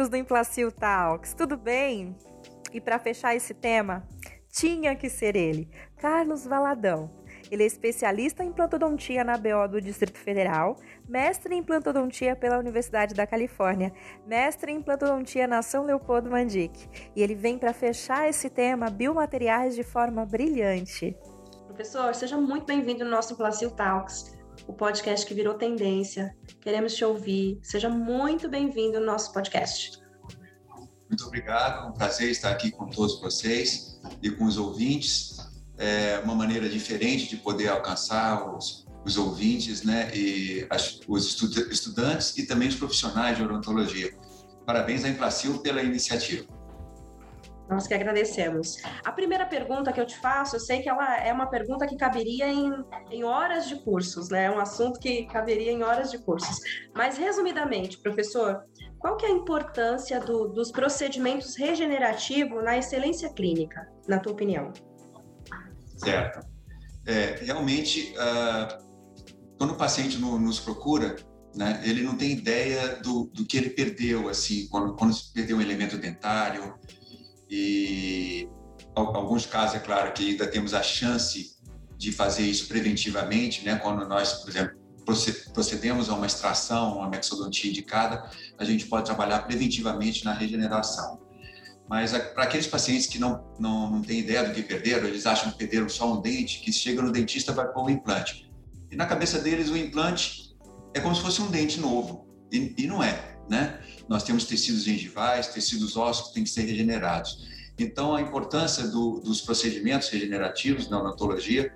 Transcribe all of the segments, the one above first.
amigos do Implacil Talks, tudo bem? E para fechar esse tema, tinha que ser ele, Carlos Valadão. Ele é especialista em plantodontia na BO do Distrito Federal, mestre em plantodontia pela Universidade da Califórnia, mestre em plantodontia na São Leopoldo Mandic. E ele vem para fechar esse tema biomateriais de forma brilhante. Professor, seja muito bem-vindo no nosso Implacil Talks, o podcast que virou tendência. Queremos te ouvir. Seja muito bem-vindo no nosso podcast. Muito obrigado, é um prazer estar aqui com todos vocês e com os ouvintes é, uma maneira diferente de poder alcançar os, os ouvintes, né, e as, os estudantes e também os profissionais de odontologia. Parabéns à Implacil pela iniciativa. Nós que agradecemos. A primeira pergunta que eu te faço, eu sei que ela é uma pergunta que caberia em, em horas de cursos, né? É um assunto que caberia em horas de cursos. Mas, resumidamente, professor, qual que é a importância do, dos procedimentos regenerativos na excelência clínica, na tua opinião? Certo. É, realmente, uh, quando o paciente no, nos procura, né, ele não tem ideia do, do que ele perdeu, assim, quando, quando perdeu um elemento dentário. E alguns casos, é claro, que ainda temos a chance de fazer isso preventivamente, né, quando nós, por exemplo, procedemos a uma extração, uma mexodontia indicada, a gente pode trabalhar preventivamente na regeneração. Mas para aqueles pacientes que não, não, não têm ideia do que perderam, eles acham que perderam só um dente, que chega no dentista vai pôr um implante. E na cabeça deles, o implante é como se fosse um dente novo. E, e não é, né? Nós temos tecidos gengivais, tecidos ósseos que têm que ser regenerados. Então, a importância do, dos procedimentos regenerativos na odontologia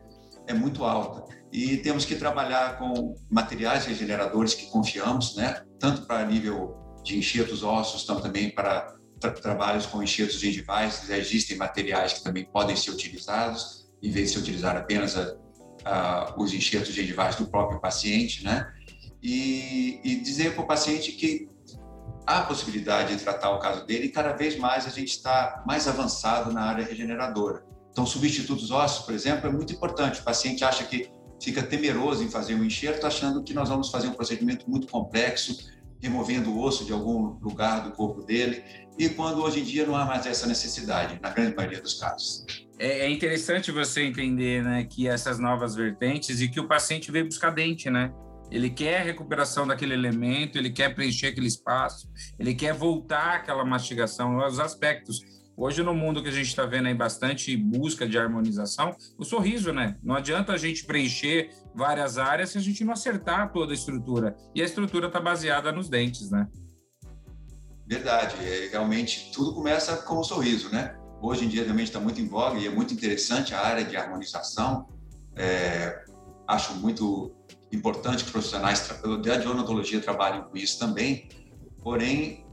é muito alta. E temos que trabalhar com materiais regeneradores que confiamos, né? Tanto para nível de enxertos ósseos, tanto também para tra trabalhos com enxertos gengivais, existem materiais que também podem ser utilizados, em vez de se utilizar apenas a, a, os enxertos gengivais do próprio paciente, né? E, e dizer para o paciente que há possibilidade de tratar o caso dele e cada vez mais a gente está mais avançado na área regeneradora. Então, substitutos ósseos, por exemplo, é muito importante. O paciente acha que fica temeroso em fazer um enxerto, achando que nós vamos fazer um procedimento muito complexo, removendo o osso de algum lugar do corpo dele, e quando hoje em dia não há mais essa necessidade, na grande maioria dos casos. É, é interessante você entender né, que essas novas vertentes e que o paciente veio buscar dente, né? Ele quer a recuperação daquele elemento, ele quer preencher aquele espaço, ele quer voltar àquela mastigação, os aspectos Hoje, no mundo que a gente está vendo aí bastante busca de harmonização, o sorriso, né? Não adianta a gente preencher várias áreas se a gente não acertar toda a estrutura. E a estrutura está baseada nos dentes, né? Verdade. É, realmente, tudo começa com o sorriso, né? Hoje em dia, realmente está muito em voga e é muito interessante a área de harmonização. É, acho muito importante que os profissionais de odontologia trabalhem com isso também. Porém,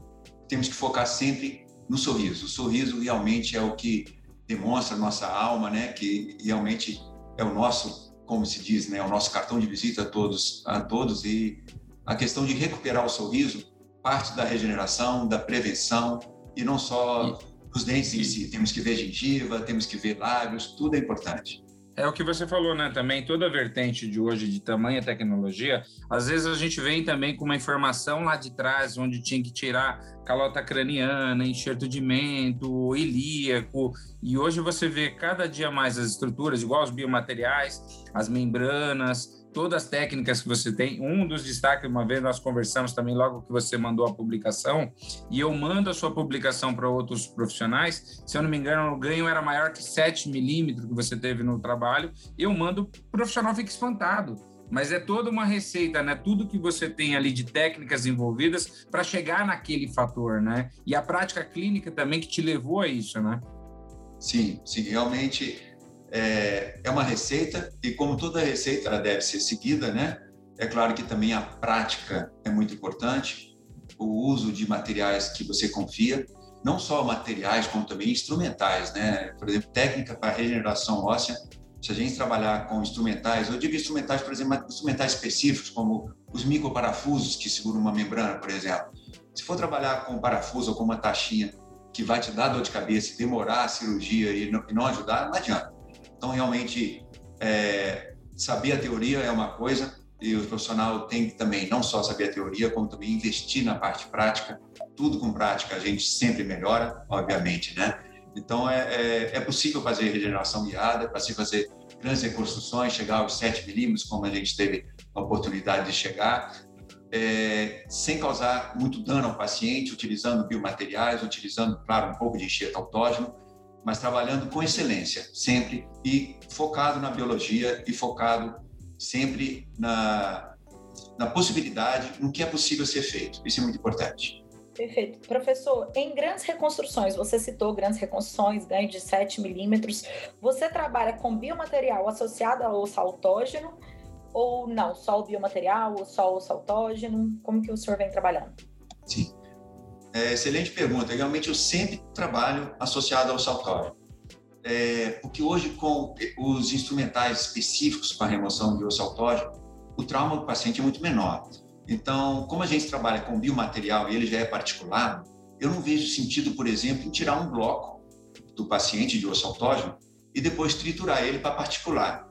temos que focar sempre no sorriso. O sorriso realmente é o que demonstra a nossa alma, né? Que realmente é o nosso, como se diz, né? O nosso cartão de visita a todos, a todos. E a questão de recuperar o sorriso parte da regeneração, da prevenção e não só os dentes em si. Temos que ver gengiva, temos que ver lábios, tudo é importante. É o que você falou, né? Também toda a vertente de hoje de tamanha tecnologia, às vezes a gente vem também com uma informação lá de trás, onde tinha que tirar calota craniana, enxerto de mento, ilíaco, e hoje você vê cada dia mais as estruturas, igual os biomateriais, as membranas, todas as técnicas que você tem. Um dos destaques, uma vez nós conversamos também logo que você mandou a publicação, e eu mando a sua publicação para outros profissionais. Se eu não me engano, o ganho era maior que 7 milímetros que você teve no trabalho. Eu mando, o profissional fica espantado. Mas é toda uma receita, né? Tudo que você tem ali de técnicas envolvidas para chegar naquele fator, né? E a prática clínica também que te levou a isso, né? Sim, sim, realmente é, é uma receita e como toda receita ela deve ser seguida, né? É claro que também a prática é muito importante, o uso de materiais que você confia, não só materiais como também instrumentais, né? Por exemplo, técnica para regeneração óssea. Se a gente trabalhar com instrumentais, eu digo instrumentais, por exemplo, instrumentais específicos como os microparafusos que seguram uma membrana, por exemplo. Se for trabalhar com parafuso ou com uma taxinha que vai te dar dor de cabeça, demorar a cirurgia e não ajudar, não adianta. Então, realmente, é, saber a teoria é uma coisa, e o profissional tem que também não só saber a teoria, como também investir na parte prática. Tudo com prática a gente sempre melhora, obviamente, né? Então, é, é, é possível fazer regeneração guiada, é possível fazer grandes reconstruções, chegar aos 7 milímetros, como a gente teve a oportunidade de chegar, é, sem causar muito dano ao paciente, utilizando biomateriais, utilizando, claro, um pouco de enxerto autógeno, mas trabalhando com excelência, sempre, e focado na biologia e focado sempre na, na possibilidade, no que é possível ser feito. Isso é muito importante. Perfeito. Professor, em grandes reconstruções, você citou grandes reconstruções, ganho de 7 milímetros, você trabalha com biomaterial associado ao osso autógeno ou não? Só o biomaterial ou só o osso autógeno? Como que o senhor vem trabalhando? Sim. É, excelente pergunta. Realmente eu sempre trabalho associado ao autógeno. É, porque hoje, com os instrumentais específicos para remoção de osso autógeno, o trauma do paciente é muito menor. Então, como a gente trabalha com biomaterial e ele já é particular, eu não vejo sentido, por exemplo, em tirar um bloco do paciente de osso autógeno e depois triturar ele para particular,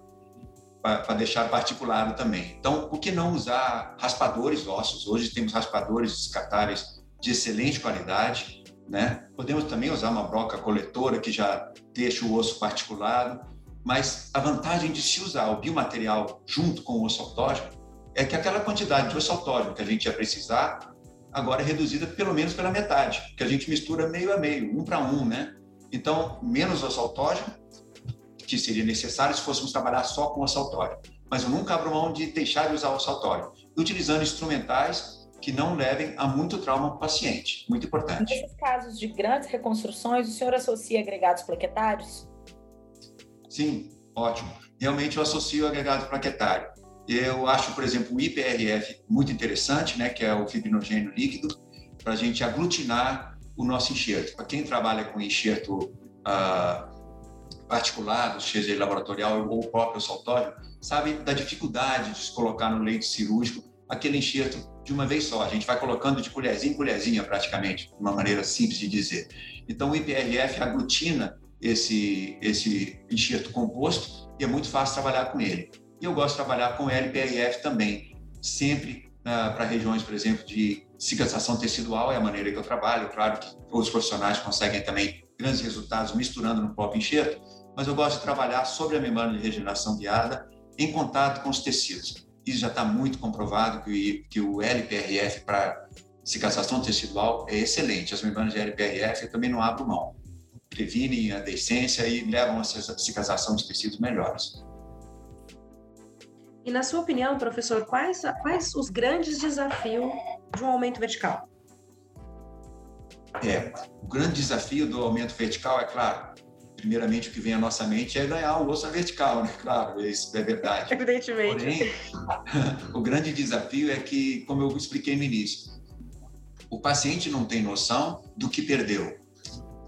para deixar particulado também. Então, por que não usar raspadores ossos? Hoje temos raspadores descartáveis de excelente qualidade, né? Podemos também usar uma broca coletora que já deixa o osso particulado, mas a vantagem de se usar o biomaterial junto com o osso autógeno é que aquela quantidade de osso autógeno que a gente ia precisar agora é reduzida pelo menos pela metade, que a gente mistura meio a meio, um para um, né? Então, menos osso autógeno, que seria necessário se fôssemos trabalhar só com osso autógeno. Mas eu nunca abro mão de deixar de usar osso autógeno, utilizando instrumentais que não levem a muito trauma para o paciente. Muito importante. Nesses casos de grandes reconstruções, o senhor associa agregados plaquetários? Sim, ótimo. Realmente eu associo agregado plaquetário. Eu acho, por exemplo, o IPRF muito interessante, né, que é o fibrinogênio líquido, para a gente aglutinar o nosso enxerto. Para quem trabalha com enxerto ah, particulado, seja laboratorial ou próprio saltório, sabe da dificuldade de se colocar no leito cirúrgico aquele enxerto de uma vez só. A gente vai colocando de colherzinha em colherzinha, praticamente, de uma maneira simples de dizer. Então, o IPRF aglutina esse, esse enxerto composto e é muito fácil trabalhar com ele. E eu gosto de trabalhar com LPRF também, sempre uh, para regiões, por exemplo, de cicatrização tecidual, é a maneira que eu trabalho. Claro que outros profissionais conseguem também grandes resultados misturando no próprio enxerto, mas eu gosto de trabalhar sobre a membrana de regeneração guiada em contato com os tecidos. Isso já está muito comprovado que, que o LPRF para cicatrização tecidual é excelente. As membranas de LPRF eu também não abro mão. Previnem a decência e levam a cicatrização dos tecidos melhores. E na sua opinião, professor, quais, quais os grandes desafios de um aumento vertical? É, o grande desafio do aumento vertical, é claro, primeiramente o que vem à nossa mente é ganhar o osso vertical, né? Claro, isso é verdade. Evidentemente. Porém, o grande desafio é que, como eu expliquei no início, o paciente não tem noção do que perdeu,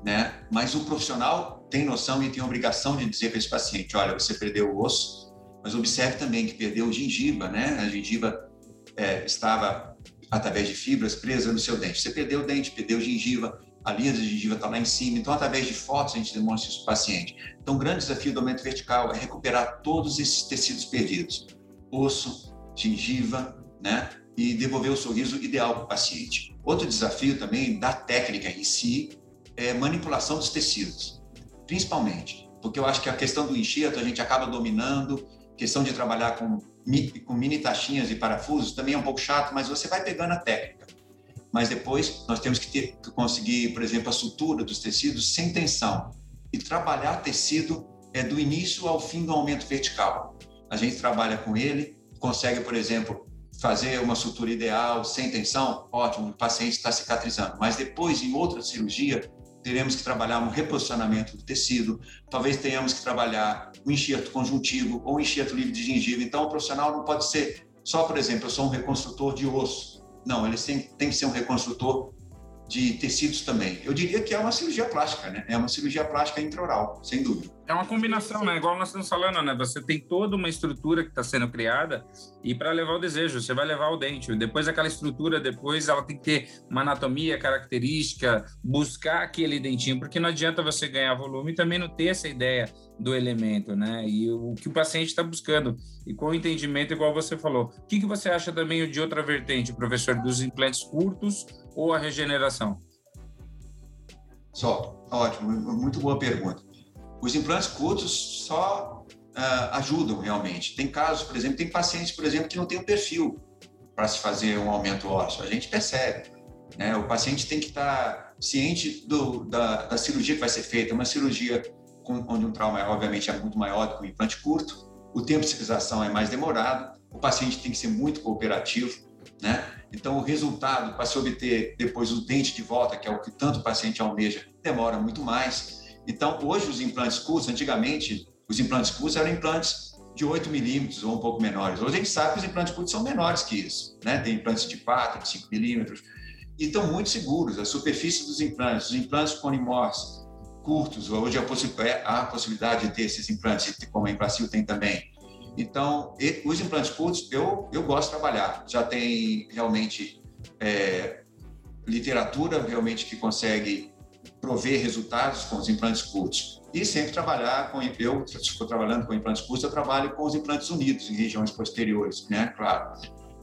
né? Mas o profissional tem noção e tem a obrigação de dizer para esse paciente, olha, você perdeu o osso, mas observe também que perdeu gengiva, né? A gengiva é, estava através de fibras presa no seu dente. Você perdeu o dente, perdeu gengiva, a linha gengiva está lá em cima. Então, através de fotos, a gente demonstra isso para o paciente. Então, o grande desafio do aumento vertical é recuperar todos esses tecidos perdidos: osso, gengiva, né? E devolver o sorriso ideal para o paciente. Outro desafio também da técnica em si é manipulação dos tecidos, principalmente, porque eu acho que a questão do enxerto a gente acaba dominando questão de trabalhar com, com mini taxinhas e parafusos também é um pouco chato, mas você vai pegando a técnica. Mas depois nós temos que, ter, que conseguir, por exemplo, a sutura dos tecidos sem tensão e trabalhar tecido é do início ao fim do aumento vertical. A gente trabalha com ele, consegue, por exemplo, fazer uma sutura ideal sem tensão, ótimo, o paciente está cicatrizando. Mas depois, em outra cirurgia, teremos que trabalhar um reposicionamento do tecido, talvez tenhamos que trabalhar o um enxerto conjuntivo ou um enxerto livre de gengiva. Então, o profissional não pode ser só, por exemplo, eu sou um reconstrutor de osso. Não, ele tem, que ser um reconstrutor de tecidos também. Eu diria que é uma cirurgia plástica, né? É uma cirurgia plástica intraoral, sem dúvida. É uma combinação, né? Igual nós estamos falando, né? Você tem toda uma estrutura que está sendo criada e para levar o desejo, você vai levar o dente. Depois aquela estrutura, depois ela tem que ter uma anatomia característica, buscar aquele dentinho, porque não adianta você ganhar volume e também não ter essa ideia do elemento, né? E o que o paciente está buscando. E com o entendimento, igual você falou. O que, que você acha também de outra vertente, professor, dos implantes curtos ou a regeneração? Só, ótimo, muito boa pergunta. Os implantes curtos só uh, ajudam realmente. Tem casos, por exemplo, tem pacientes, por exemplo, que não tem um perfil para se fazer um aumento ósseo. A gente percebe. Né? O paciente tem que estar ciente do, da, da, cirurgia que vai ser feita. Uma cirurgia com, onde um trauma, é, obviamente, é muito maior do que um implante curto. O tempo de cicatrização é mais demorado. O paciente tem que ser muito cooperativo. Né? Então, o resultado para se obter depois o dente de volta, que é o que tanto o paciente almeja, demora muito mais. Então, hoje os implantes curtos, antigamente, os implantes curtos eram implantes de 8 milímetros ou um pouco menores. Hoje a gente sabe que os implantes curtos são menores que isso, né? Tem implantes de 4, de 5 milímetros e estão muito seguros. A superfície dos implantes, os implantes conimors curtos, hoje há a possibilidade de ter esses implantes, como a Implacil tem também. Então, os implantes curtos, eu, eu gosto de trabalhar. Já tem realmente é, literatura realmente que consegue prover resultados com os implantes curtos. E sempre trabalhar com, eu estou trabalhando com implantes curtos, eu trabalho com os implantes unidos em regiões posteriores, né, claro.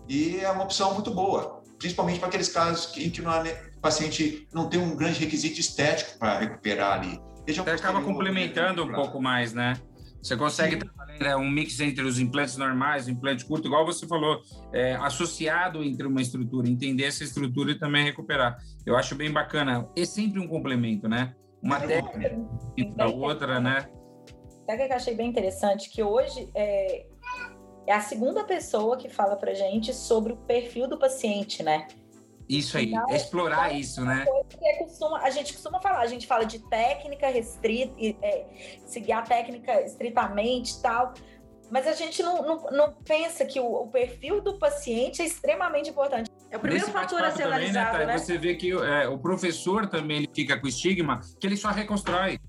E é uma opção muito boa, principalmente para aqueles casos em que o paciente não tem um grande requisito estético para recuperar ali. Você acaba complementando um pouco mais, né? Você consegue Sim né, um mix entre os implantes normais, implante curto, igual você falou, é, associado entre uma estrutura, entender essa estrutura e também recuperar. Eu acho bem bacana. É sempre um complemento, né? Uma é, técnica da outra, né? Sabe o que eu achei bem interessante? Que hoje é, é a segunda pessoa que fala pra gente sobre o perfil do paciente, né? Isso aí, então, explorar isso, né? Costuma, a gente costuma falar, a gente fala de técnica restrita, é, seguir a técnica estritamente e tal, mas a gente não, não, não pensa que o, o, perfil do paciente é extremamente importante. É o primeiro Nesse fator a ser também, né, analisado, né, né? Você vê que é, o professor também ele fica com estigma que ele só reconstrói.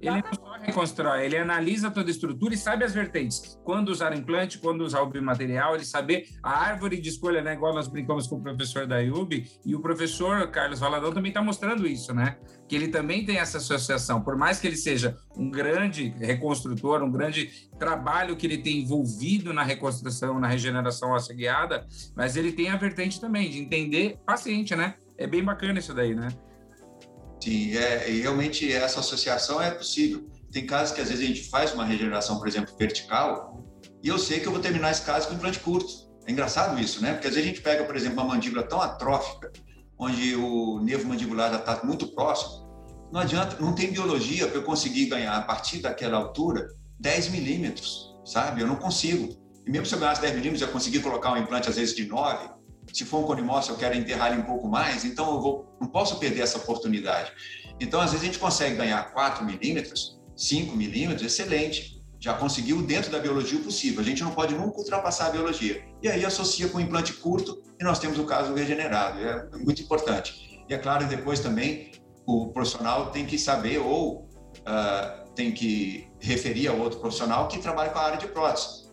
Ele não só reconstrói, ele analisa toda a estrutura e sabe as vertentes. Quando usar implante, quando usar o biomaterial, ele saber a árvore de escolha, né? Igual nós brincamos com o professor da IUB, e o professor Carlos Valadão também está mostrando isso, né? Que ele também tem essa associação. Por mais que ele seja um grande reconstrutor, um grande trabalho que ele tem envolvido na reconstrução, na regeneração óssea guiada, mas ele tem a vertente também de entender paciente, né? É bem bacana isso daí, né? Sim, é, realmente essa associação é possível. Tem casos que às vezes a gente faz uma regeneração, por exemplo, vertical, e eu sei que eu vou terminar esse caso com implante curto. É engraçado isso, né? Porque às vezes a gente pega, por exemplo, uma mandíbula tão atrófica, onde o nervo mandibular já está muito próximo, não adianta, não tem biologia para eu conseguir ganhar a partir daquela altura 10 milímetros, sabe? Eu não consigo. E mesmo se eu ganhasse 10 milímetros, eu conseguir colocar um implante às vezes de 9, se for um conimócio, eu quero enterrar ele um pouco mais, então eu vou, não posso perder essa oportunidade. Então, às vezes, a gente consegue ganhar 4 milímetros, 5 milímetros, excelente. Já conseguiu dentro da biologia o possível. A gente não pode nunca ultrapassar a biologia. E aí associa com implante curto e nós temos o caso regenerado. É muito importante. E é claro, depois também o profissional tem que saber ou uh, tem que referir a outro profissional que trabalha com a área de prótese.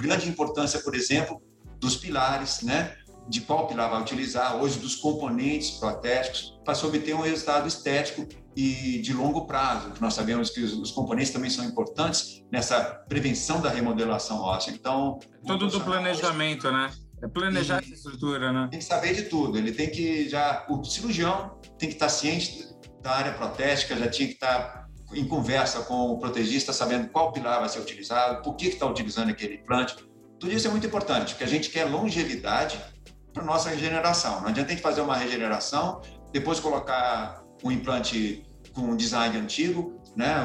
Grande importância, por exemplo, dos pilares, né? De qual pilar vai utilizar, hoje dos componentes protéticos, para se obter um resultado estético e de longo prazo, que nós sabemos que os, componentes também são importantes nessa prevenção da remodelação óssea. Então, tudo do planejamento, né? É planejar essa estrutura, né? Tem que saber de tudo. Ele tem que já o cirurgião tem que estar ciente da área protética, já tinha que estar em conversa com o protegista, sabendo qual pilar vai ser utilizado, por que está utilizando aquele implante. Tudo isso é muito importante, porque a gente quer longevidade para nossa regeneração. Não adianta a gente fazer uma regeneração, depois colocar um implante com um design antigo, né?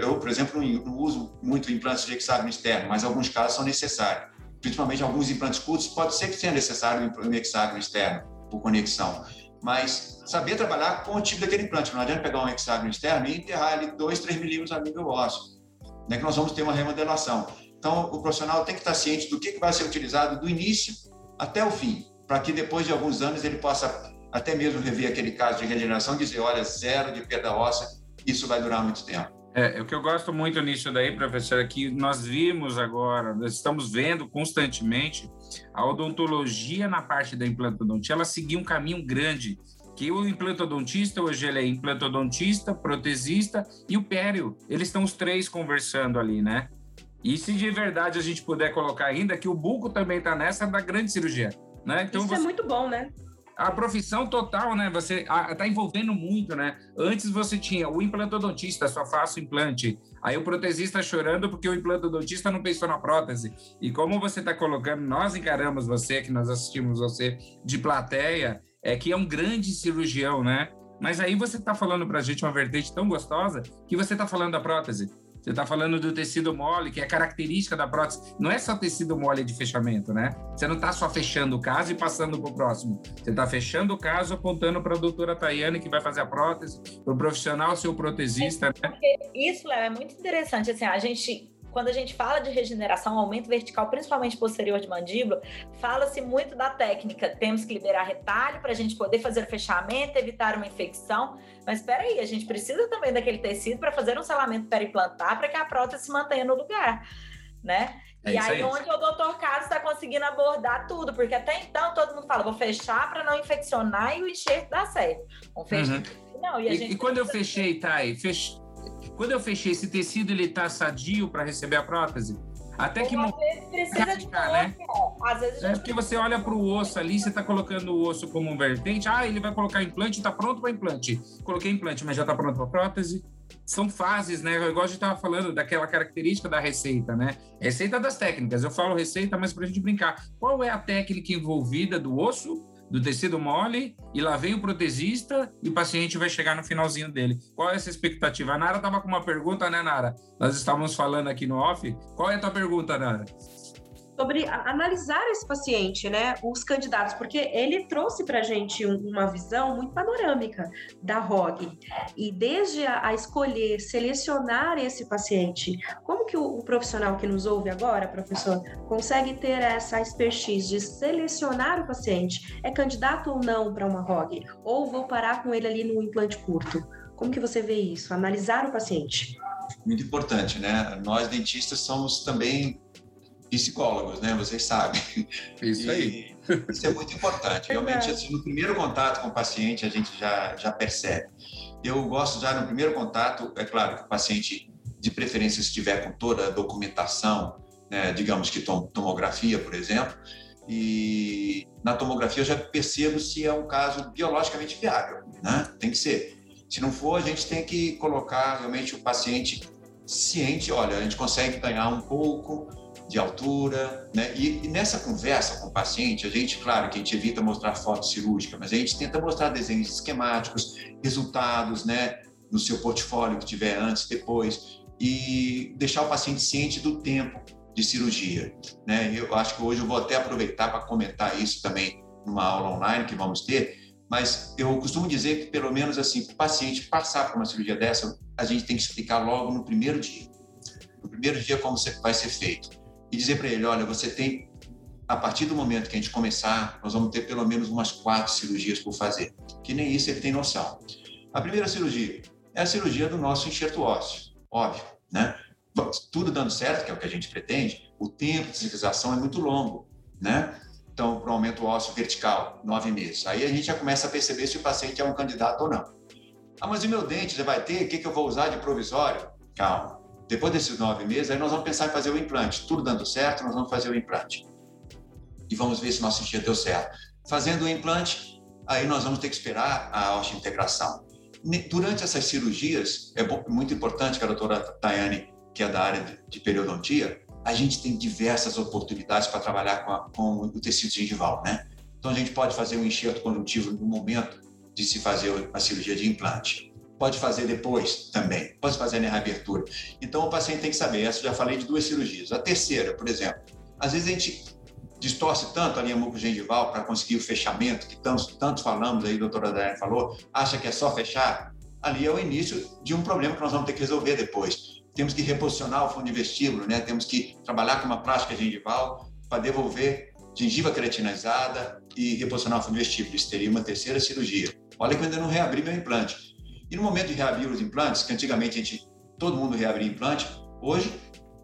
Eu, por exemplo, não uso muito implantes de hexágono externo, mas alguns casos são necessários. Principalmente alguns implantes curtos, pode ser que seja necessário um hexágono externo por conexão. Mas saber trabalhar com o tipo daquele implante. Não adianta pegar um hexágono externo e enterrar ele 2, 3 milímetros a nível ósseo. Né? Que nós vamos ter uma remodelação. Então, o profissional tem que estar ciente do que vai ser utilizado do início até o fim para que depois de alguns anos ele possa até mesmo rever aquele caso de regeneração e dizer, olha, zero de perda óssea, isso vai durar muito tempo. É, o que eu gosto muito nisso daí, professor, é que nós vimos agora, nós estamos vendo constantemente a odontologia na parte da implantodontia, ela seguiu um caminho grande, que o implantodontista, hoje ele é implantodontista, protesista e o pério, eles estão os três conversando ali, né? E se de verdade a gente puder colocar ainda que o buco também está nessa da grande cirurgia, né? Então, Isso é você... é muito bom, né? a profissão total, né? Você está envolvendo muito, né? Antes você tinha o implantodontista, só faço implante. Aí o protesista chorando porque o implantodontista não pensou na prótese. E como você está colocando, nós encaramos você, que nós assistimos você de plateia, é que é um grande cirurgião, né? Mas aí você está falando para a gente uma vertente tão gostosa que você está falando da prótese. Você está falando do tecido mole, que é característica da prótese. Não é só tecido mole de fechamento, né? Você não está só fechando o caso e passando para o próximo. Você está fechando o caso, apontando para a doutora Tayane, que vai fazer a prótese, para o profissional, seu protesista, né? Isso, Léo, é muito interessante. Assim, a gente quando a gente fala de regeneração, aumento vertical, principalmente posterior de mandíbula, fala-se muito da técnica. Temos que liberar retalho para a gente poder fazer o fechamento, evitar uma infecção. Mas espera aí, a gente precisa também daquele tecido para fazer um selamento perimplantar para que a prótese se mantenha no lugar, né? É e aí, aí, onde o doutor Carlos está conseguindo abordar tudo, porque até então todo mundo fala, vou fechar para não infeccionar e o enxerto dá certo. Vamos fechar. Uhum. Não, e, e, e quando eu fechei, Thay, fech... Quando eu fechei esse tecido, ele tá sadio para receber a prótese? Até que às vezes precisa de né? Às vezes é porque você olha para o osso ali, você está colocando o osso como um vertente. Ah, ele vai colocar implante, está pronto para implante. Coloquei implante, mas já está pronto para prótese. São fases, né? Igual a gente estava falando daquela característica da receita, né? Receita das técnicas. Eu falo receita, mas para a gente brincar. Qual é a técnica envolvida do osso do tecido mole e lá vem o protesista e o paciente vai chegar no finalzinho dele. Qual é essa expectativa? A Nara estava com uma pergunta, né, Nara? Nós estávamos falando aqui no off. Qual é a tua pergunta, Nara? Sobre analisar esse paciente, né, os candidatos, porque ele trouxe para a gente uma visão muito panorâmica da ROG. E desde a, escolher, selecionar esse paciente, como que o, o, profissional que nos ouve agora, professor, consegue ter essa expertise de selecionar o paciente? É candidato ou não para uma ROG? Ou vou parar com ele ali no implante curto? Como que você vê isso? Analisar o paciente. Muito importante, né? Nós dentistas somos também psicólogos, né? Vocês sabem. Isso aí. Isso é muito importante. Realmente, assim, no primeiro contato com o paciente, a gente já, já percebe. Eu gosto já no primeiro contato, é claro que o paciente, de preferência, estiver com toda a documentação, né, digamos que tomografia, por exemplo, e na tomografia eu já percebo se é um caso biologicamente viável, né? Tem que ser. Se não for, a gente tem que colocar realmente o paciente ciente, olha, a gente consegue ganhar um pouco de altura, né? E, e, nessa conversa com o paciente, a gente, claro, que a gente evita mostrar foto cirúrgica, mas a gente tenta mostrar desenhos esquemáticos, resultados, né? No seu portfólio que tiver antes, depois, e deixar o paciente ciente do tempo de cirurgia, né? Eu acho que hoje eu vou até aproveitar para comentar isso também numa aula online que vamos ter, mas eu costumo dizer que pelo menos assim, para o paciente passar por uma cirurgia dessa, a gente tem que explicar logo no primeiro dia. No primeiro dia como vai ser feito e dizer para ele: olha, você tem, a partir do momento que a gente começar, nós vamos ter pelo menos umas quatro cirurgias por fazer. Que nem isso ele tem noção. A primeira cirurgia é a cirurgia do nosso enxerto ósseo, óbvio, né? Tudo dando certo, que é o que a gente pretende, o tempo de cicatrização é muito longo, né? Então, para o aumento ósseo vertical, nove meses. Aí a gente já começa a perceber se o paciente é um candidato ou não. Ah, mas e meu dente já vai ter? O que, que eu vou usar de provisório? Calma. Depois desses nove meses, aí nós vamos pensar em fazer o implante. Tudo dando certo, nós vamos fazer o implante. E vamos ver se nosso dia deu certo. Fazendo o implante, aí nós vamos ter que esperar a osteointegração. Durante essas cirurgias, é muito importante que a doutora Tayane, que é da área de periodontia, a gente tem diversas oportunidades para trabalhar com, a, com o tecido gengival, né? Então, a gente pode fazer um enxerto conjuntivo no momento de se fazer a cirurgia de implante pode fazer depois também, pode fazer na reabertura. Então, o paciente tem que saber, essa eu já falei de duas cirurgias. A terceira, por exemplo, às vezes a gente distorce tanto a linha mucogengival para conseguir o fechamento, que tanto, tanto falamos aí, a doutora Daiane falou, acha que é só fechar, ali é o início de um problema que nós vamos ter que resolver depois. Temos que reposicionar o fundo de vestíbulo, né? temos que trabalhar com uma plástica gengival para devolver gengiva creatinizada e reposicionar o fundo de vestíbulo. Isso teria uma terceira cirurgia. Olha que eu ainda não reabri meu implante. E no momento de reabrir os implantes, que antigamente a gente todo mundo reabrir implante. Hoje,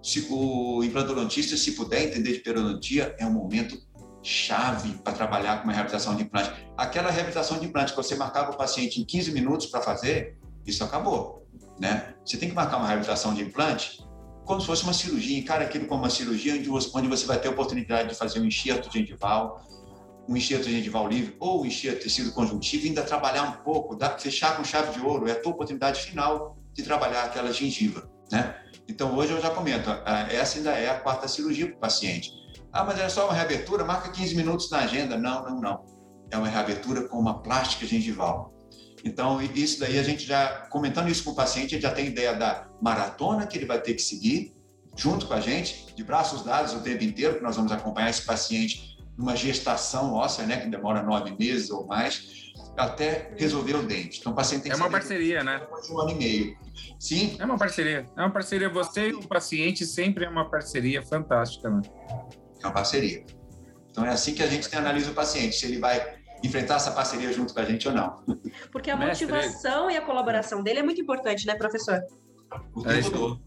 se o implantodontista, se puder entender de periodontia, é um momento chave para trabalhar com uma reabilitação de implante. Aquela reabilitação de implante que você marcava o paciente em 15 minutos para fazer, isso acabou, né? Você tem que marcar uma reabilitação de implante como se fosse uma cirurgia, encara aquilo como uma cirurgia onde você vai ter a oportunidade de fazer um enxerto gengival, um enxerto gengival livre ou um enxerto tecido conjuntivo ainda trabalhar um pouco, fechar com chave de ouro, é a tua oportunidade final de trabalhar aquela gengiva, né? Então, hoje eu já comento, essa ainda é a quarta cirurgia para o paciente. Ah, mas é só uma reabertura, marca 15 minutos na agenda. Não, não, não. É uma reabertura com uma plástica gengival. Então, isso daí a gente já, comentando isso com o paciente, gente já tem ideia da maratona que ele vai ter que seguir, junto com a gente, de braços dados o tempo inteiro, que nós vamos acompanhar esse paciente numa gestação óssea, né, que demora nove meses ou mais, até resolver o dente. Então, o paciente tem que É uma parceria, né? De um ano e meio. Sim. É uma parceria. É uma parceria. Você e o paciente sempre é uma parceria fantástica, né? É uma parceria. Então, é assim que a gente analisa o paciente, se ele vai enfrentar essa parceria junto com a gente ou não. Porque a Mestre... motivação e a colaboração dele é muito importante, né, professor? O tempo é todo.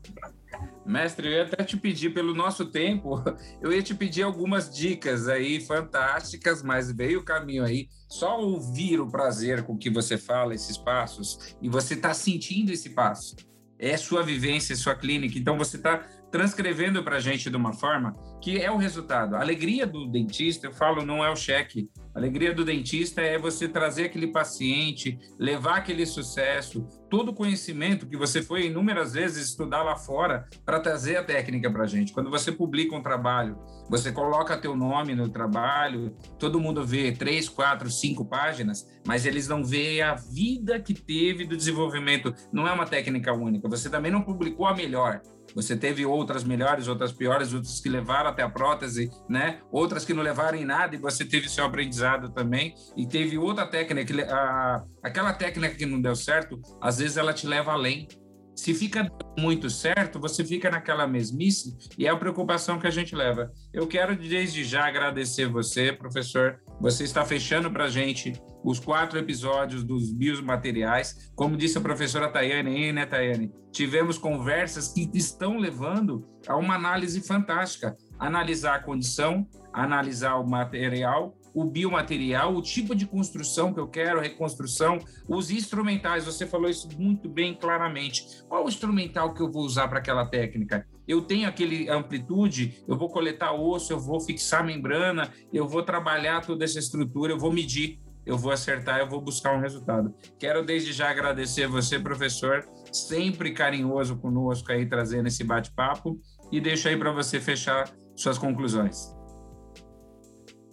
Mestre, eu ia até te pedir, pelo nosso tempo, eu ia te pedir algumas dicas aí fantásticas, mas veio o caminho aí. Só ouvir o prazer com que você fala esses passos e você está sentindo esse passo. É sua vivência, sua clínica. Então você está transcrevendo para a gente de uma forma que é o resultado. A alegria do dentista, eu falo, não é o cheque. A alegria do dentista é você trazer aquele paciente, levar aquele sucesso, todo o conhecimento que você foi inúmeras vezes estudar lá fora para trazer a técnica para a gente. Quando você publica um trabalho, você coloca teu nome no trabalho, todo mundo vê três, quatro, cinco páginas, mas eles não veem a vida que teve do desenvolvimento. Não é uma técnica única. Você também não publicou a melhor. Você teve outras melhores, outras piores, outras que levaram até a prótese, né? Outras que não levaram em nada e você teve seu aprendizado também. E teve outra técnica, que, a, aquela técnica que não deu certo, às vezes ela te leva além. Se fica muito certo, você fica naquela mesmice e é a preocupação que a gente leva. Eu quero desde já agradecer você, professor. Você está fechando para a gente os quatro episódios dos biomateriais. Como disse a professora Tayane, né, Tayane? Tivemos conversas que estão levando a uma análise fantástica. Analisar a condição, analisar o material o biomaterial, o tipo de construção que eu quero, reconstrução, os instrumentais. Você falou isso muito bem claramente. Qual o instrumental que eu vou usar para aquela técnica? Eu tenho aquele amplitude, eu vou coletar osso, eu vou fixar membrana, eu vou trabalhar toda essa estrutura, eu vou medir, eu vou acertar, eu vou buscar um resultado. Quero desde já agradecer você, professor, sempre carinhoso conosco aí trazendo esse bate-papo e deixo aí para você fechar suas conclusões.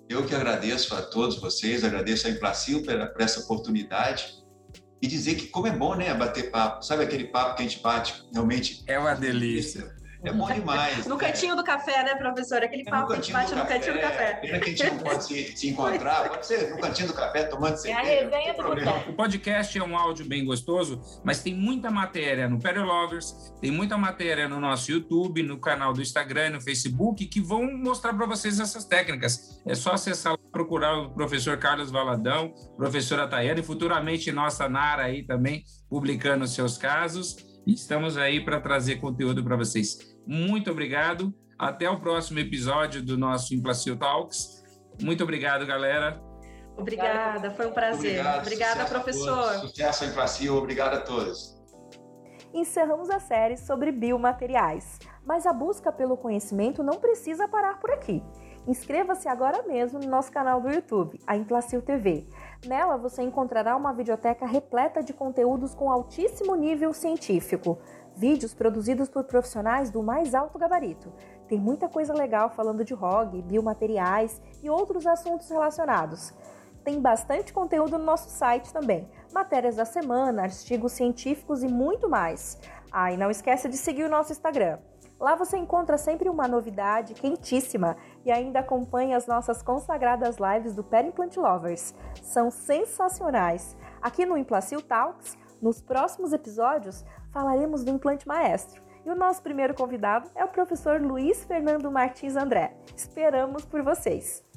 Eu que agradeço a todos vocês, agradeço a Implacil por, essa oportunidade e dizer que como é bom, né, bater papo. Sabe aquele papo que a gente bate realmente? É uma delícia. É bom demais. no né? cantinho do café, né, professor? Aquele é papo que a gente bate no cantinho do café. Pena que a gente não pode se, se encontrar, pode ser no cantinho do café, tomando cerveja. É a resenha do O podcast é um áudio bem gostoso, mas tem muita matéria no Perio Lovers, tem muita matéria no nosso YouTube, no canal do Instagram, no Facebook, que vão mostrar para vocês essas técnicas. É só acessar procurar o professor Carlos Valadão, professora Tayane, futuramente nossa Nara aí também, publicando seus casos. Estamos aí para trazer conteúdo para vocês. Muito obrigado. Até o próximo episódio do nosso Implacil Talks. Muito obrigado, galera. Obrigada, foi um prazer. Obrigado, Obrigada, professor. Sucesso Implacil, obrigado a todos. Encerramos a série sobre biomateriais, mas a busca pelo conhecimento não precisa parar por aqui. Inscreva-se agora mesmo no nosso canal do YouTube, a Implacil TV. Nela você encontrará uma videoteca repleta de conteúdos com altíssimo nível científico, vídeos produzidos por profissionais do mais alto gabarito. Tem muita coisa legal falando de ROG, biomateriais e outros assuntos relacionados. Tem bastante conteúdo no nosso site também, matérias da semana, artigos científicos e muito mais. Ah, e não esqueça de seguir o nosso Instagram. Lá você encontra sempre uma novidade quentíssima e ainda acompanha as nossas consagradas lives do Pet Implant Lovers. São sensacionais. Aqui no Implacil Talks, nos próximos episódios, falaremos do implante maestro. E o nosso primeiro convidado é o professor Luiz Fernando Martins André. Esperamos por vocês!